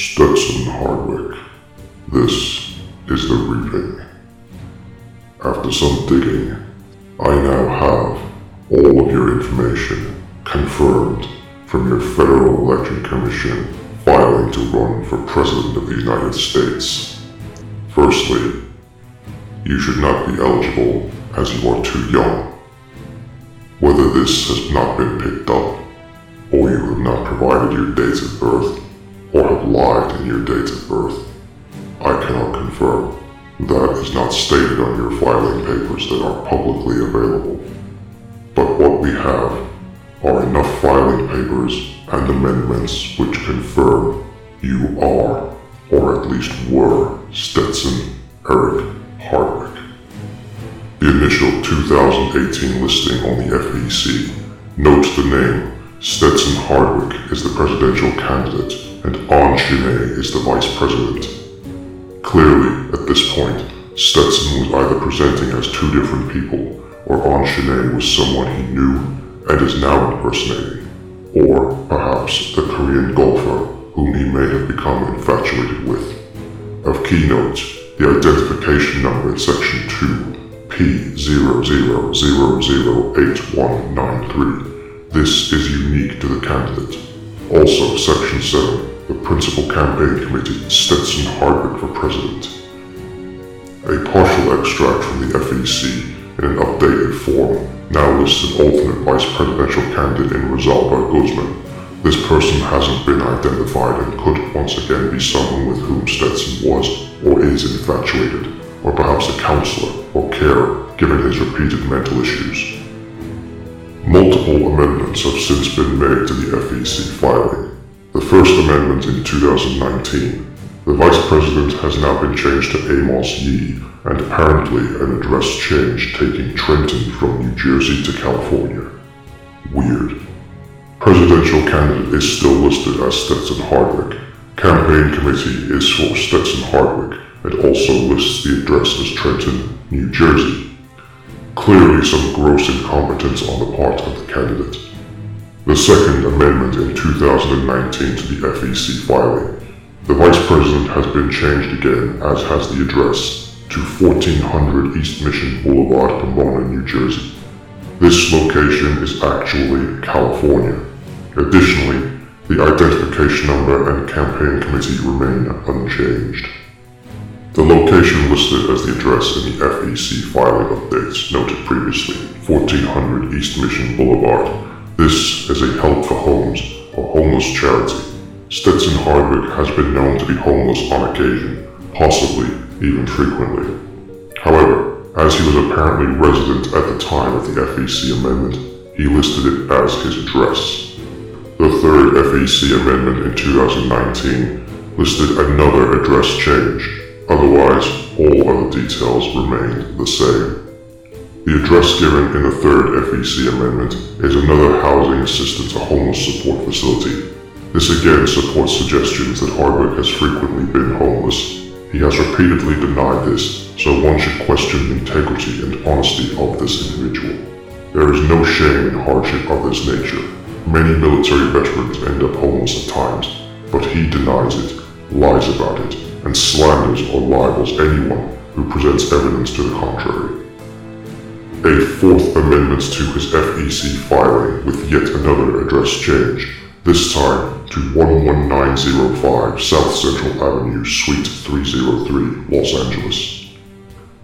Stetson Hardwick. This is the reaping. After some digging, I now have all of your information confirmed from your Federal Election Commission filing to run for President of the United States. Firstly, you should not be eligible as you are too young. Whether this has not been picked up, or you have not provided your dates of birth, or have lied in your dates of birth, I cannot confirm. That is not stated on your filing papers that are publicly available. But what we have are enough filing papers and amendments which confirm you are, or at least were, Stetson Eric Hardwick. The initial 2018 listing on the FEC notes the name Stetson Hardwick is the presidential candidate and Ahn Shin-Ae is the vice president. Clearly, at this point, Stetson was either presenting as two different people, or Ahn Shin-Ae was someone he knew and is now impersonating, or perhaps the Korean golfer whom he may have become infatuated with. Of keynotes, the identification number in section 2 P00008193. This is unique to the candidate. Also, Section 7, the Principal Campaign Committee, Stetson Hardwick for President. A partial extract from the FEC in an updated form now lists an alternate vice presidential candidate in Rosalba Guzman. This person hasn't been identified and could once again be someone with whom Stetson was or is infatuated, or perhaps a counselor or carer given his repeated mental issues. Multiple amendments have since been made to the FEC filing. The first amendment in 2019. The Vice President has now been changed to Amos Yee, and apparently an address change taking Trenton from New Jersey to California. Weird. Presidential candidate is still listed as Stetson Hardwick. Campaign committee is for Stetson Hardwick and also lists the address as Trenton, New Jersey. Clearly some gross incompetence on the part of the candidate. The second amendment in 2019 to the FEC filing. The Vice President has been changed again, as has the address, to 1400 East Mission Boulevard, Pomona, New Jersey. This location is actually California. Additionally, the identification number and campaign committee remain unchanged. The location listed as the address in the FEC filing updates noted previously, 1400 East Mission Boulevard. This is a Help for Homes, a homeless charity. Stetson Hardwick has been known to be homeless on occasion, possibly even frequently. However, as he was apparently resident at the time of the FEC amendment, he listed it as his address. The third FEC amendment in 2019 listed another address change, Otherwise, all other details remained the same. The address given in the third FEC amendment is another housing assistance a homeless support facility. This again supports suggestions that Hardwick has frequently been homeless. He has repeatedly denied this, so one should question the integrity and honesty of this individual. There is no shame in hardship of this nature. Many military veterans end up homeless at times, but he denies it, lies about it, and slanders or libels anyone who presents evidence to the contrary. A fourth amendment to his FEC filing with yet another address change, this time to 11905 South Central Avenue, Suite 303, Los Angeles.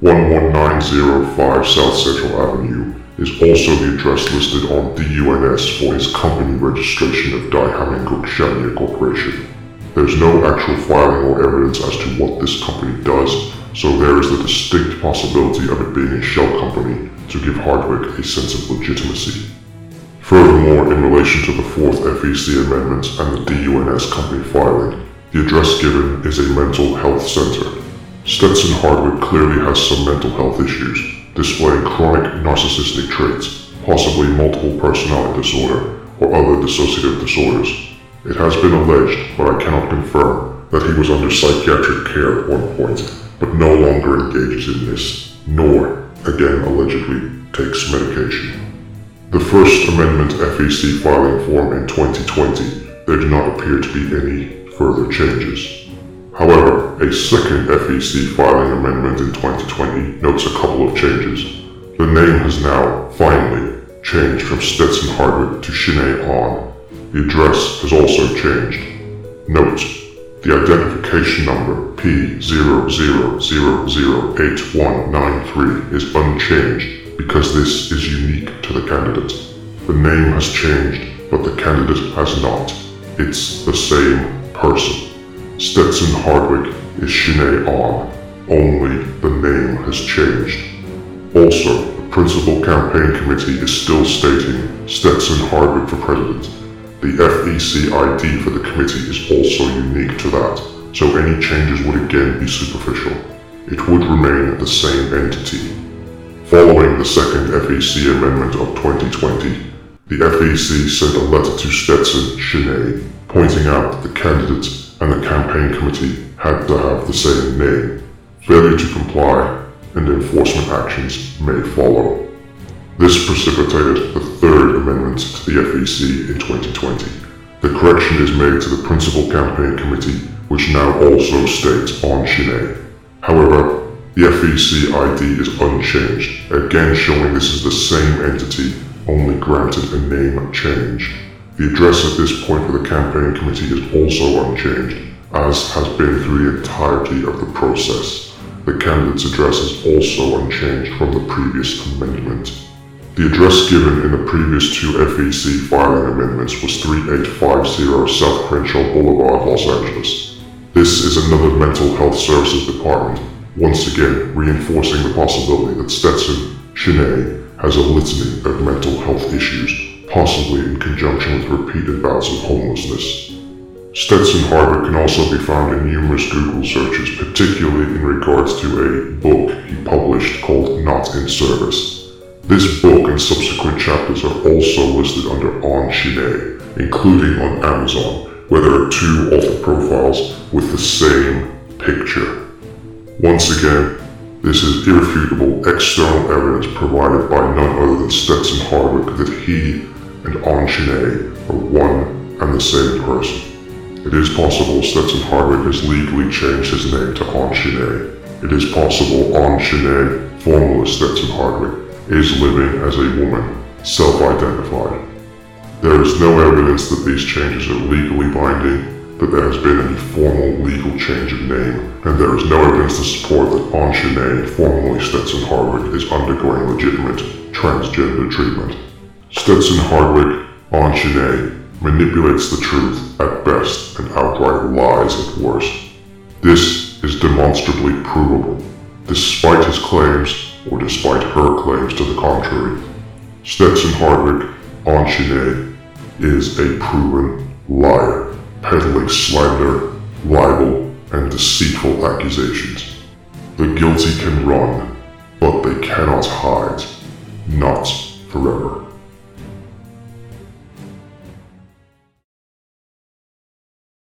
11905 South Central Avenue is also the address listed on DUNS for his company registration of Daehaminguk Shaniya Corporation. There's no actual filing or evidence as to what this company does, so there is the distinct possibility of it being a shell company to give Hardwick a sense of legitimacy. Furthermore, in relation to the fourth FEC amendment and the DUNS company filing, the address given is a mental health center. Stetson Hardwick clearly has some mental health issues, displaying chronic narcissistic traits, possibly multiple personality disorder or other dissociative disorders. It has been alleged, but I cannot confirm, that he was under psychiatric care at one point, but no longer engages in this, nor, again allegedly, takes medication. The First Amendment FEC filing form in 2020, there do not appear to be any further changes. However, a second FEC filing amendment in 2020 notes a couple of changes. The name has now, finally, changed from Stetson Hardwick to Shin-Ae Ahn. The address has also changed. Note, the identification number P00008193 is unchanged because this is unique to the candidate. The name has changed, but the candidate has not. It's the same person. Stetson Hardwick is Shin-Ae Ahn, only the name has changed. Also, the principal campaign committee is still stating Stetson Hardwick for president. The FEC ID for the committee is also unique to that, so any changes would again be superficial. It would remain the same entity. Following the second FEC amendment of 2020, the FEC sent a letter to Stetson Shin-Ae pointing out that the candidate and the campaign committee had to have the same name. Failure to comply and enforcement actions may follow. This precipitated the third amendment to the FEC in 2020. The correction is made to the Principal Campaign Committee, which now also states Ahn Shin-Ae. However, the FEC ID is unchanged, again showing this is the same entity, only granted a name change. The address at this point for the campaign committee is also unchanged, as has been through the entirety of the process. The candidate's address is also unchanged from the previous amendment. The address given in the previous two FEC filing amendments was 3850 South Crenshaw Boulevard, Los Angeles. This is another mental health services department, once again reinforcing the possibility that Stetson, Cheney, has a litany of mental health issues, possibly in conjunction with repeated bouts of homelessness. Stetson Hardwick can also be found in numerous Google searches, particularly in regards to a book he published called Not in Service. This book and subsequent chapters are also listed under Ahn Shin-Ae, including on Amazon, where there are two author profiles with the same picture. Once again, this is irrefutable external evidence provided by none other than Stetson Hardwick that he and Ahn Shin-Ae are one and the same person. It is possible Stetson Hardwick has legally changed his name to Ahn Shin-Ae. It is possible Ahn Shin-Ae, formerly Stetson Hardwick, is living as a woman, self-identified. There is no evidence that these changes are legally binding, that there has been any formal legal change of name, and there is no evidence to support that Ahn Shin-Ae, formerly Stetson Hardwick, is undergoing legitimate transgender treatment. Stetson Hardwick, Ahn Shin-Ae, manipulates the truth at best and outright lies at worst. This is demonstrably provable. Despite his claims, or despite her claims to the contrary. Stetson Hardwick, Ahn Shin-Ae, is a proven liar, peddling slander, libel, and deceitful accusations. The guilty can run, but they cannot hide. Not forever.